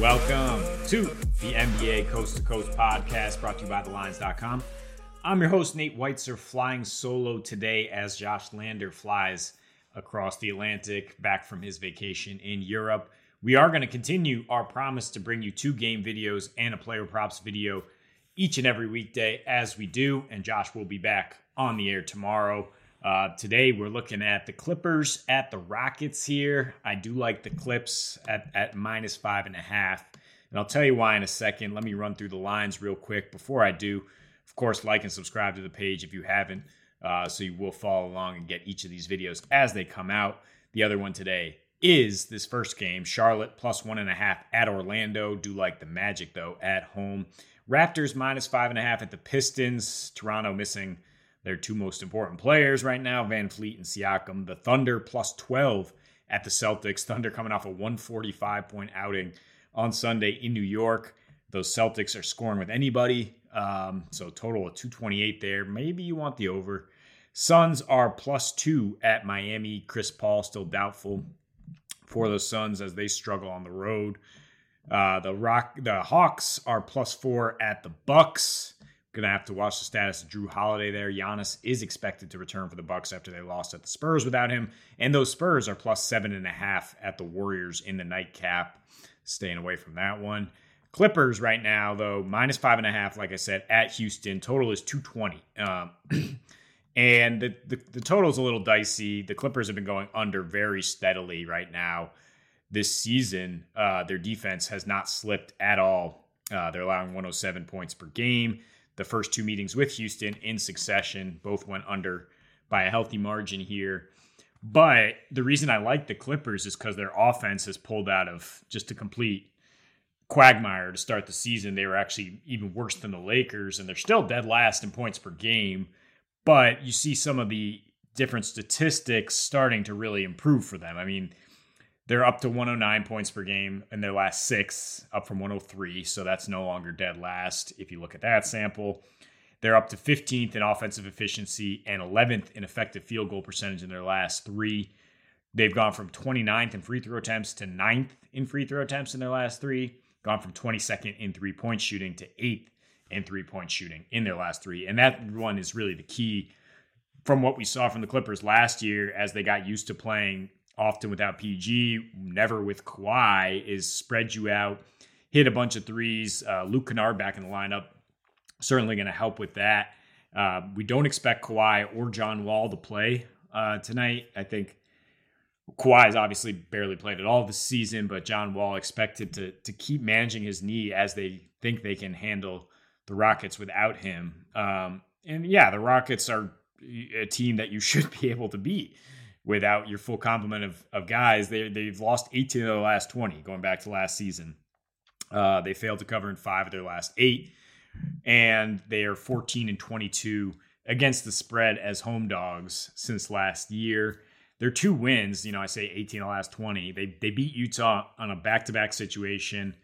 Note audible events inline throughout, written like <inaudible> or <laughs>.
Welcome to the NBA Coast to Coast podcast brought to you by TheLines.com. I'm your host, Nate Weitzer, flying solo today as Josh Lander flies across the Atlantic back from his vacation in Europe. We are going to continue our promise to bring you two game videos and a player props video each and every weekday as we do. And Josh will be back on the air tomorrow. Uh, today we're looking at the Clippers at the Rockets here. I do like the Clips at, at minus five and a half. And I'll tell you why in a second. Let me run through the lines real quick. Before I do, of course, like and subscribe to the page if you haven't, uh, so you will follow along and get each of these videos as they come out. The other one today is this first game Charlotte plus one and a half at Orlando. Do like the Magic, though, at home. Raptors minus five and a half at the Pistons. Toronto missing their two most important players right now, VanVleet and Siakam. The Thunder plus 12 at the Celtics. Thunder coming off a 145 point outing on Sunday in New York. Those Celtics are scoring with anybody. Um, so total of 228 there. Maybe you want the over. Suns are plus two at Miami. Chris Paul still doubtful for the Suns as they struggle on the road. Uh, the Rock, the Hawks are plus four at the Bucks. Gonna have to watch the status of Jrue Holiday there. Giannis is expected to return for the Bucks after they lost at the Spurs without him, and those Spurs are plus seven and a half at the Warriors in the nightcap. Staying away from that one. Clippers right now though minus five and a half. Like I said, at Houston, total is two twenty. Um, <clears throat> and the, the the total is a little dicey. The Clippers have been going under very steadily right now this season. Uh, their defense has not slipped at all. Uh, they're allowing 107 points per game the first two meetings with Houston in succession. Both went under by a healthy margin here. But the reason I like the Clippers is because their offense has pulled out of just a complete quagmire to start the season. They were actually even worse than the Lakers, and they're still dead last in points per game. But you see some of the different statistics starting to really improve for them. I mean, they're up to 109 points per game in their last six, up from 103. So that's no longer dead last if you look at that sample. They're up to 15th in offensive efficiency and 11th in effective field goal percentage in their last three. They've gone from 29th in free throw attempts to 9th in free throw attempts in their last three, gone from 22nd in three point shooting to 8th in three point shooting in their last three. And that one is really the key from what we saw from the Clippers last year as they got used to playing often without PG, never with Kawhi, is spread you out, hit a bunch of threes. Uh, Luke Kennard back in the lineup, certainly going to help with that. Uh, we don't expect Kawhi or John Wall to play uh, tonight. I think Kawhi has obviously barely played at all this season, but John Wall expected to to keep managing his knee as they think they can handle the Rockets without him. Um, and yeah, the Rockets are a team that you <laughs> should be able to beat without your full complement of, of guys. They, they've lost 18 of their last 20 going back to last season. Uh, they failed to cover in five of their last eight, and they are 14 and 22 against the spread as home dogs since last year. Their two wins, you know, I say 18 of the last 20. They they beat Utah on a back to back situation,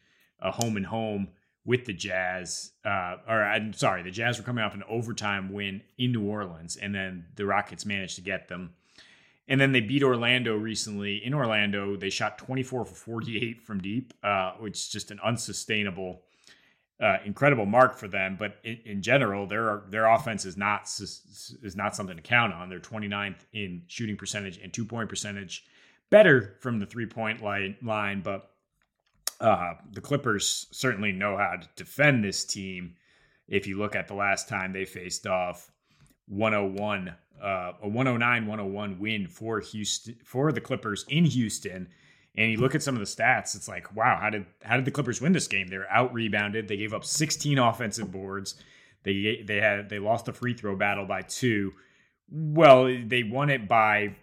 a home and home with the Jazz. Uh, or I'm sorry, the Jazz were coming off an overtime win in New Orleans, and then the Rockets managed to get them. And then they beat Orlando recently. In Orlando, they shot 24 for 48 from deep, uh, which is just an unsustainable, uh, incredible mark for them. But in, in, general, their their offense is not is not something to count on. They're 29th in shooting percentage and two point percentage, better from the three point line line. But uh, the Clippers certainly know how to defend this team. If you look at the last time they faced off, 101 uh, a 109-101 win for Houston for the Clippers in Houston. And you look at some of the stats, it's like, wow, how did how did the Clippers win this game? They're out rebounded. They gave up 16 offensive boards. They they had they lost the free throw battle by two. Well, they won it by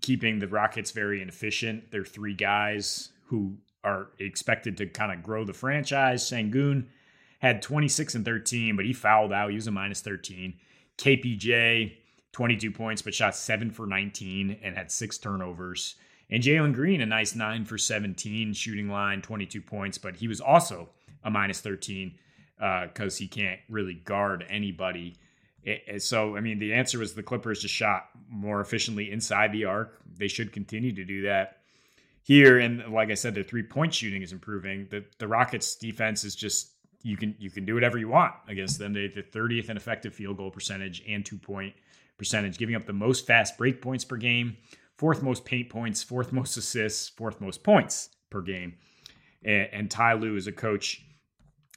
keeping the Rockets very inefficient. They're three guys who are expected to kind of grow the franchise. Sengun had 26 and 13, but he fouled out. He was a minus 13. KPJ 22 points, but shot seven for 19 and had six turnovers. And Jalen Green, a nice nine for 17 shooting line, 22 points, but he was also a minus 13 because uh, he can't really guard anybody. So, I mean, the answer was the Clippers just shot more efficiently inside the arc. They should continue to do that. here. And like I said, their three point shooting is improving. The the Rockets defense is just you can you can do whatever you want against them. They the 30th in effective field goal percentage and two point percentage, giving up the most fast break points per game, fourth most paint points, fourth most assists, fourth most points per game. And, and Ty Lue is a coach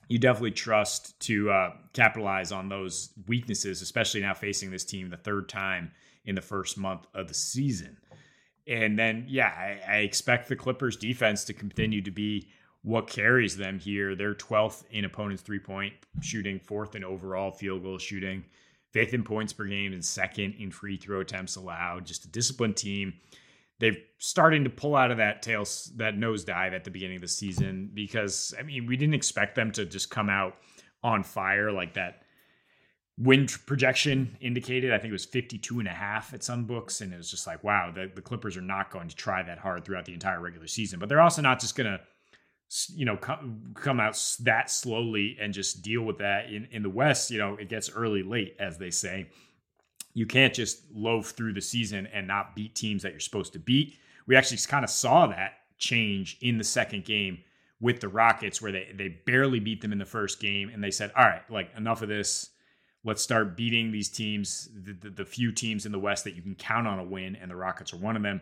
you definitely trust to uh, capitalize on those weaknesses, especially now facing this team the third time in the first month of the season. And then, yeah, I, I expect the Clippers defense to continue to be what carries them here. They're 12th in opponents' three point shooting, fourth in overall field goal shooting, fifth in points per game, and second in free throw attempts allowed. Just a disciplined team. They're starting to pull out of that tail, that nosedive at the beginning of the season because, I mean, we didn't expect them to just come out on fire like that win projection indicated i think it was 52 and a half at some books and it was just like wow the, the clippers are not going to try that hard throughout the entire regular season but they're also not just going to you know come, out that slowly and just deal with that. In, in the west you know it gets early late as they say. You can't just loaf through the season and not beat teams that you're supposed to beat. We actually kind of saw that change in the second game with the rockets where they they barely beat them in the first game and they said all right like enough of this. Let's start beating these teams, the, the, the, few teams in the West that you can count on a win, and the Rockets are one of them.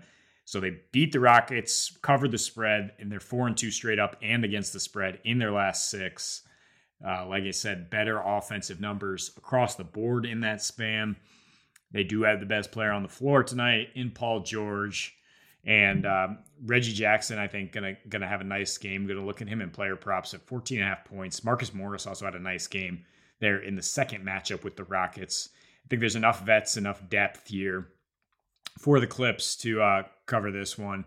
So they beat the Rockets, covered the spread, and they're four and two straight up and against the spread in their last six. Uh, like I said, better offensive numbers across the board in that span. They do have the best player on the floor tonight in Paul George. And um, Reggie Jackson, I think, gonna gonna have a nice game. Gonna look at him in player props at 14 and a half points. Marcus Morris also had a nice game there in the second matchup with the Rockets. I think there's enough vets, enough depth here for the Clips to uh, cover this one.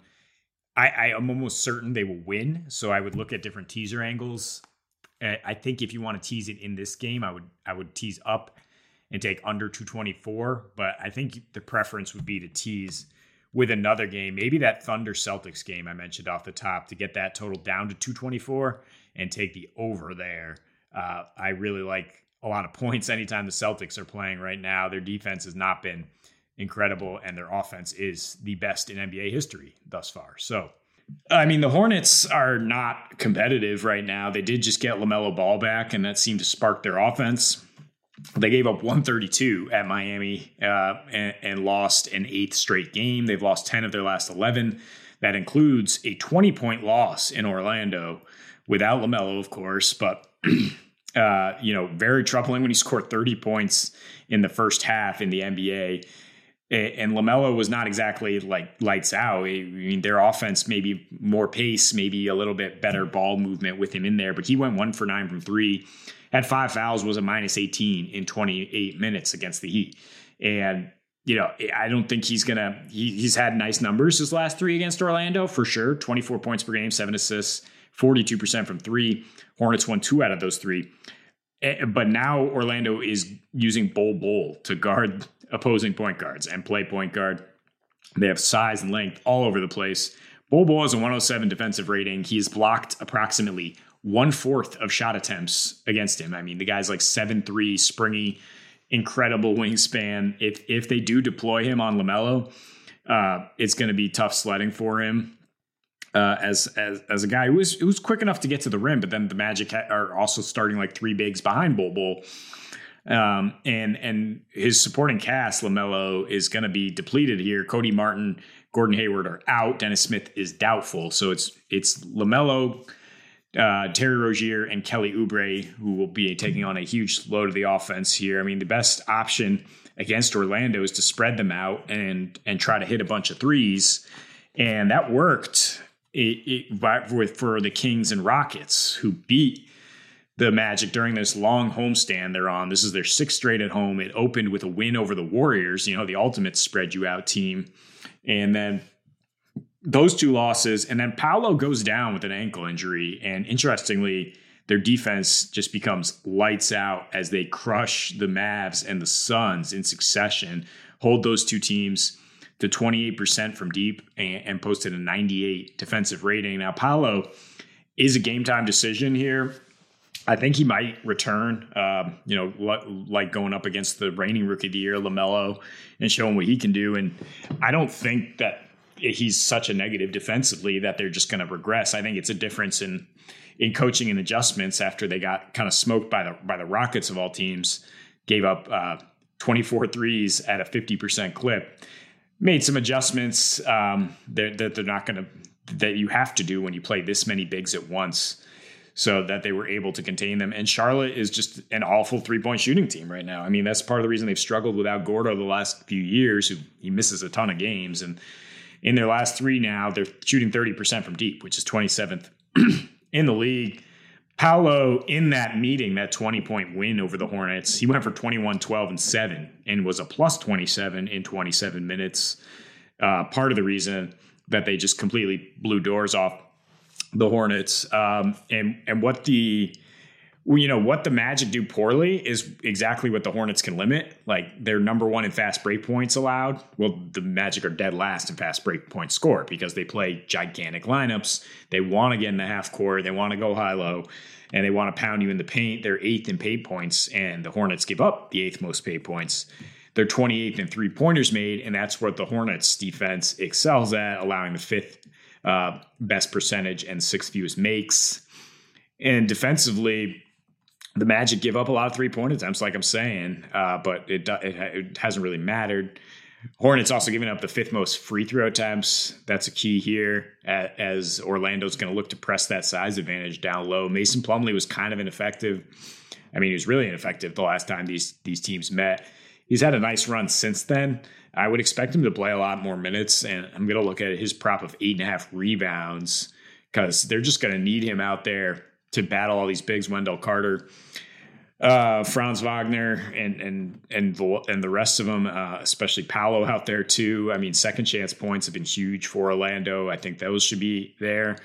I, I am almost certain they will win, so I would look at different teaser angles. I think if you want to tease it in this game, I would I would tease up and take under 224. But I think the preference would be to tease with another game, maybe that Thunder Celtics game I mentioned off the top, to get that total down to 224 and take the over there. Uh, I really like a lot of <laughs> points anytime the Celtics are playing right now. Their defense has not been incredible, and their offense is the best in NBA history thus far. So, I mean, the Hornets are not competitive right now. They did just get LaMelo Ball back, and that seemed to spark their offense. They gave up 132 at Miami uh, and, and lost an eighth straight game. They've lost 10 of their last 11. That includes a 20 point loss in Orlando without LaMelo, of course, but <clears throat> uh, you know, very troubling when he scored 30 points in the first half in the NBA. And LaMelo was not exactly like lights out. I mean, their offense maybe more pace, maybe a little bit better ball movement with him in there, but he went one for nine from three, had five fouls, was a minus 18 in 28 minutes against the Heat. And you know, I don't think he's gonna. He, he's had nice numbers his last three against Orlando for sure. Twenty four points per game, seven assists, forty two percent from three. Hornets won two out of those three. Eh, but now Orlando is using Bol Bol to guard opposing point guards and play point guard. They have size and length all over the place. Bol has a 107 defensive rating. He's blocked approximately one fourth of shot attempts against him. I mean, the guy's like seven three, springy, incredible wingspan. If if they do deploy him on Lamelo, uh, it's going to be tough sledding for him uh, as as as a guy who was who was quick enough to get to the rim, but then the Magic ha- are also starting like three bigs behind Bol. Um, and and his supporting cast, Lamelo, is going to be depleted here. Cody Martin, Gordon Hayward are out. Dennis Smith is doubtful. So it's it's Lamelo, uh, Terry Rozier, and Kelly Oubre who will be taking on a huge load of the offense here. I mean, the best option against Orlando is to spread them out and and try to hit a bunch of threes, and that worked it, it, with for the Kings and Rockets who beat the Magic during this long homestand they're on. This is their sixth straight at home. It opened with a win over the Warriors, you know, the ultimate spread you out team. And then those two losses, and then Paolo goes down with an ankle injury. And interestingly, their defense just becomes lights out as they crush the Mavs and the Suns in succession, hold those two teams to 28% from deep and, and posted a 98 defensive rating. Now, Paolo is a game time decision here. I think he might return, um, you know, like going up against the reigning rookie of the year, LaMelo, and showing what he can do. And I don't think that he's such a negative defensively that they're just going to regress. I think it's a difference in in coaching and adjustments after they got kind of smoked by the by the Rockets of all teams, gave up uh, 24 threes at a 50% clip. Made some adjustments um, that, that they're not going to that you have to do when you play this many bigs at once so that they were able to contain them. And Charlotte is just an awful three point shooting team right now. I mean, that's part of the reason they've struggled without Gordo the last few years, who he misses a ton of games. And in their last three now, they're shooting 30% from deep, which is 27th <clears throat> in the league. Paolo, in that meeting, that 20 point win over the Hornets, he went for 21, 12, and 7 and was a plus 27 in 27 minutes. Uh, part of the reason that they just completely blew doors off the Hornets. Um, and and what the you know what the Magic do poorly is exactly what the Hornets can limit. Like they're number one in fast break points allowed. Well, the Magic are dead last in fast break points scored because they play gigantic lineups. They want to get in the half court. They want to go high low, and they want to pound you in the paint. They're eighth in paint points, and the Hornets give up the eighth most paint points. They're 28th in three pointers made, and that's what the Hornets defense excels at, allowing the fifth uh, best percentage and sixth fewest makes. And defensively, the Magic give up a lot of three point attempts, like I'm saying, uh, but it, it, it hasn't really mattered. Hornets also giving up the fifth most free throw attempts. That's a key here, as Orlando's going to look to press that size advantage down low. Mason Plumlee was kind of ineffective. I mean, he was really ineffective the last time these these teams met. He's had a nice run since then. I would expect him to play a lot more minutes, and I'm going to look at his prop of eight and a half rebounds because they're just going to need him out there to battle all these bigs. Wendell Carter, uh, Franz Wagner, and and and the, and the rest of them, uh, especially Paolo out there too. I mean, second chance points have been huge for Orlando. I think those should be there.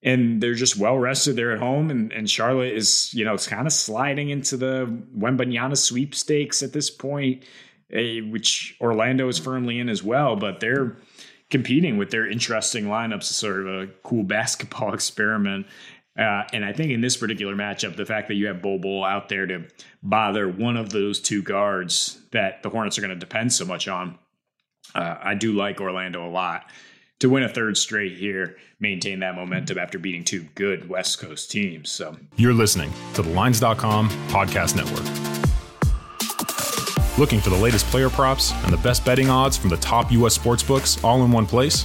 And they're just well rested. They're at home, and, and Charlotte is, you know, it's kind of sliding into the Wembanyama sweepstakes at this point a, which Orlando is firmly in as well, but they're competing with their interesting lineups, sort of a cool <laughs> basketball experiment. Uh, and I think in this particular matchup, the fact that you have Bol Bol out there to bother one of those two guards that the Hornets are going to depend so much on, uh, I do like Orlando a lot. To win a third straight here, maintain that momentum after beating two good West Coast teams. So you're listening to the Lines.com podcast network. Looking for the latest player props and the best betting odds from the top U.S. sportsbooks all in one place?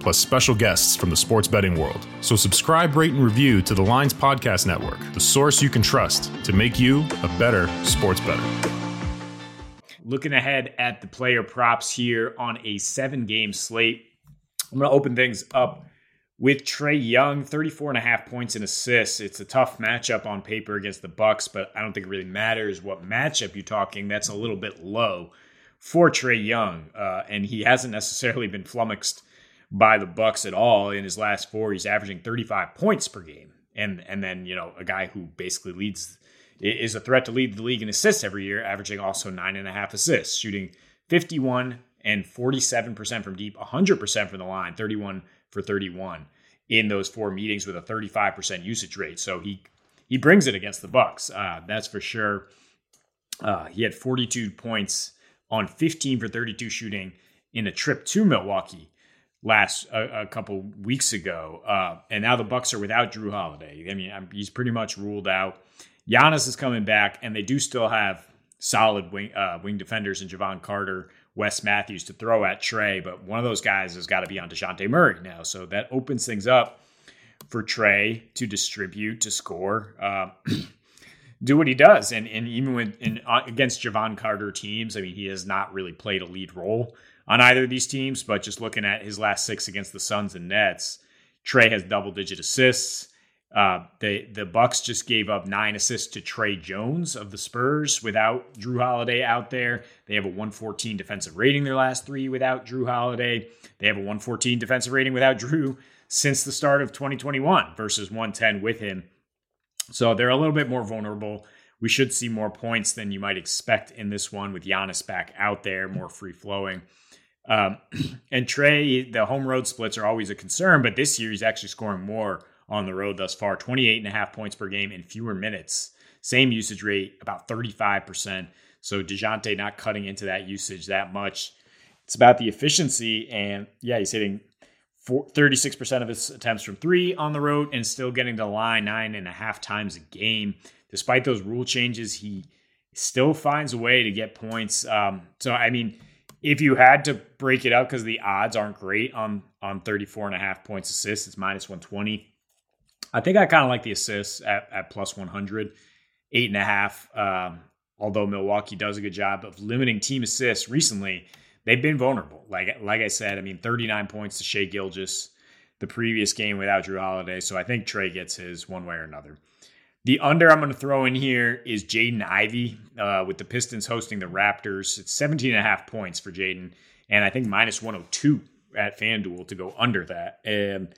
plus special guests from the sports betting world. So subscribe, rate, and review to the Lines Podcast Network, the source you can trust to make you a better sports bettor. Looking ahead at the player props here on a seven game slate, I'm going to open things up with Trae Young, 34 and a half points and assists. It's a tough matchup on paper against the Bucks, but I don't think it really matters what matchup you're talking. That's a little bit low for Trae Young, uh, and he hasn't necessarily been flummoxed by the Bucks at all in his last four. He's averaging 35 points per game, and and then you know a guy who basically leads is a threat to lead the league in assists every year, averaging also nine and a half assists, shooting 51 and 47% from deep, 100% from the line, 31 for 31 in those four meetings with a 35% usage rate. So he he brings it against the Bucks. Uh, that's for sure. Uh, he had 42 points on 15 for 32 shooting in a trip to Milwaukee last a, a couple weeks ago, uh, and now the Bucks are without Jrue Holiday. I mean, I'm, he's pretty much ruled out. Giannis is coming back, and they do still have solid wing uh, wing defenders in Jevon Carter, Wes Matthews to throw at Trae, but one of those guys has got to be on Dejounte Murray now. So that opens things up for Trae to distribute, to score, uh, <clears throat> do what he does. And and even when in, uh, against Jevon Carter teams, I mean, he has not really played a lead role on either of these teams. But just looking at his last six against the Suns and Nets, Trae has double digit assists Uh, the the Bucks just gave up nine assists to Tre Jones of the Spurs without Jrue Holiday out there. They have a 114 defensive rating their last three without Jrue Holiday. They have a 114 defensive rating without Jrue since the start of 2021 versus 110 with him. So they're a little bit more vulnerable. We should see more points than you might expect in this one with Giannis back out there, more free flowing. Um, <clears throat> and Trae, the home road splits are always a concern, but this year he's actually scoring more on the road thus far 28 and a half points per game in fewer minutes. Same usage rate, about 35%. So DeJounte not cutting into that usage that much. It's about the efficiency. And yeah, he's hitting 36% of his attempts from three on the road and still getting to the line nine and a half times a game. Despite those rule changes, he still finds a way to get points. Um, so, I mean, if you had to break it up because the odds aren't great on on 34 and a half points assists, it's minus 120. I think I kind of like the assists at, at plus 100, eight and a half. Um, although Milwaukee does a good job of limiting team assists recently, they've been vulnerable. Like like I said, I mean, 39 points to Shai Gilgeous the previous game without Jrue Holiday. So I think Trae gets his one way or another. The under I'm going to throw in here is Jaden Ivey uh, with the Pistons hosting the Raptors. It's 17 and a half points for Jaden, and I think minus 102 at FanDuel to go under that. And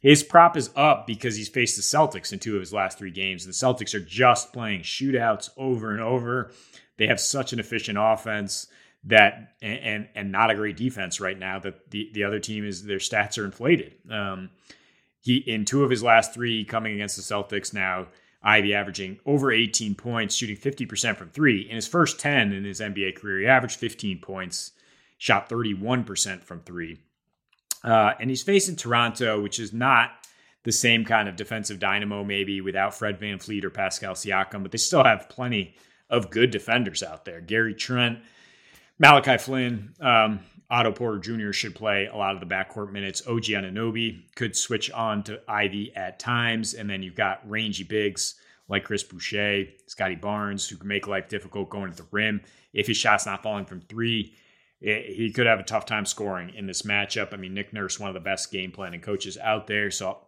his prop is up because he's faced the Celtics in two of his last three games. The Celtics are just playing shootouts over and over. They have such an efficient offense that and and, and not a great defense right now that the, the other team is their stats are inflated. Um, he in two of his last three coming against the Celtics now, Ivey averaging over 18 points, shooting 50% from three. In his first 10 in his NBA career, he averaged 15 points, shot 31% from three. Uh, and he's facing Toronto, which is not the same kind of defensive dynamo, maybe without Fred VanVleet or Pascal Siakam, but they still have plenty of good defenders out there. Gary Trent, Malachi Flynn, um, Otto Porter Jr. should play a lot of the backcourt minutes. OG Anunoby could switch on to Ivey at times. And then you've got rangy bigs like Chris Boucher, Scottie Barnes, who can make life difficult going to the rim. If his shot's not falling from three, he could have a tough time scoring in this matchup. I mean, Nick Nurse, one of the best game planning coaches out there. So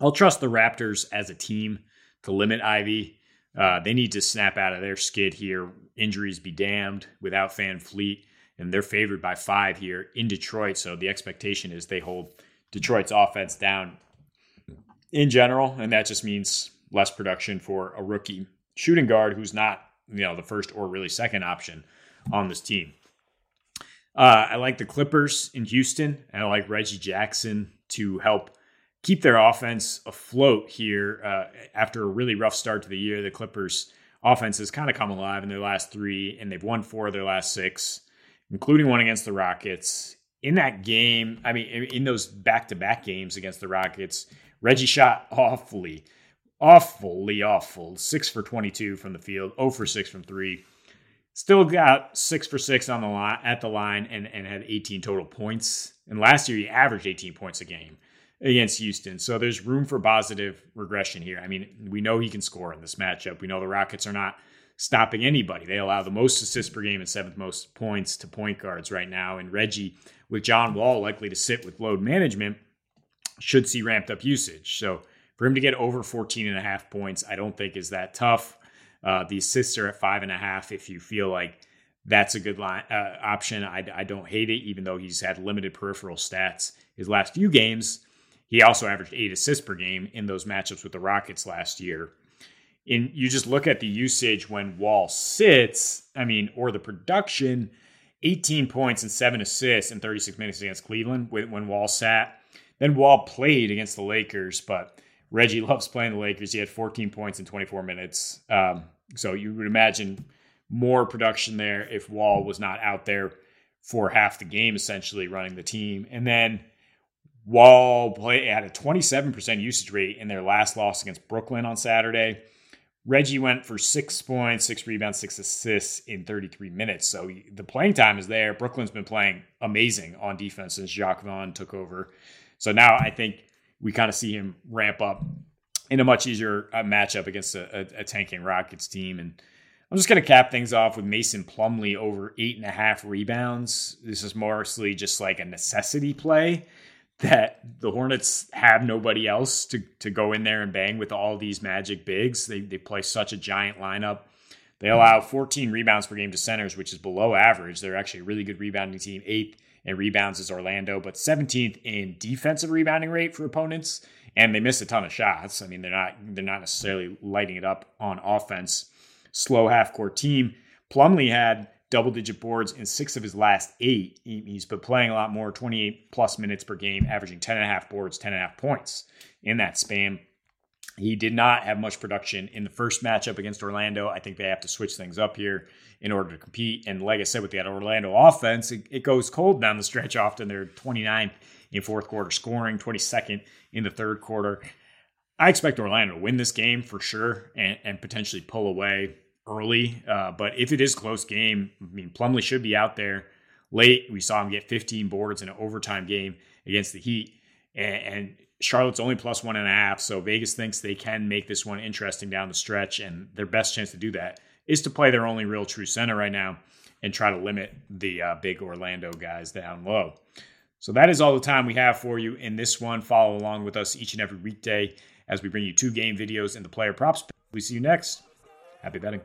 I'll trust the Raptors as a team to limit Ivey. Uh, they need to snap out of their skid here. Injuries be damned without VanVleet, and they're favored by five here in Detroit. So the expectation is they hold Detroit's offense down in general, and that just means less production for a rookie shooting guard who's not, you know, the first or really second option on this team. Uh, I like the Clippers in Houston, and I like Reggie Jackson to help keep their offense afloat here uh, after a really rough start to the year. The Clippers' offense has kind of come alive in their last three, and they've won four of their last six, including one against the Rockets. In that game, I mean, in those back to back games against the Rockets, Reggie shot awfully, awfully awful. Six for 22 from the field, 0 for 6 from three. Still got six for six on the line at the line and, and had 18 total points. And last year he averaged 18 points a game against Houston. So there's room for positive regression here. I mean, we know he can score in this matchup. We know the Rockets are not stopping anybody. They allow the most assists per game and seventh most points to point guards right now. And Reggie, with John Wall likely to sit with load management, should see ramped up usage. So for him to get over 14 and a half points, I don't think is that tough. Uh, the assists are at five and a half. If you feel like that's a good line uh, option, I, I don't hate it. Even though he's had limited peripheral stats his last few games, he also averaged eight assists per game in those matchups with the Rockets last year. In you just look at the usage when Wall sits, I mean, or the production, 18 points and seven assists in 36 minutes against Cleveland when Wall sat. Then Wall played against the Lakers, but Reggie <laughs> loves playing the Lakers. He had 14 points in 24 minutes. Um, so you would imagine more production there if Wall was not out there for half the game, essentially running the team. And then Wall play had a 27% usage rate in their last loss against Brooklyn on Saturday. Reggie went for six points, six rebounds, six assists in 33 minutes. So the playing time is there. Brooklyn's been playing amazing on defense since Jacque Vaughn took over. So now I think we kind of see him ramp up in a much easier uh, matchup against a, a, a, tanking Rockets team. And I'm just going to cap things off with Mason Plumlee over eight and a half rebounds. This is mostly just like a necessity play. That the Hornets have nobody else to, to go in there and bang with all these magic bigs. They, they play such a giant lineup. They allow 14 rebounds per game to centers, which is below average. They're actually a really good rebounding team. Eighth in rebounds is Orlando, but 17th in defensive rebounding rate for opponents. And they miss a ton of shots. I mean, they're not they're not necessarily lighting it up on offense. Slow half court team. Plumlee had double digit boards in six of his last eight. He's been playing a lot more, 28 plus minutes per game, averaging 10 and a half boards, 10 and a half points in that span. He did not have much production in the first matchup against Orlando. I think they have to switch things up here in order to compete. And like I said, with that Orlando offense, it, it goes cold down the stretch often. They're 29 in fourth quarter scoring, 22nd in the third quarter. I expect Orlando to win this game for sure and, and potentially pull away early. Uh, but if it is close game, I mean, Plumlee should be out there late. We saw him get 15 boards in an overtime game against the Heat. And, and Charlotte's only plus one and a half. So Vegas thinks they can make this one interesting down the stretch. And their best chance to do that is to play their only real true center right now and try to limit the uh, big Orlando guys down low. So that is all the time we have for you in this one. Follow along with us each and every weekday as we bring you two game videos and the player props. We see you next. Happy betting.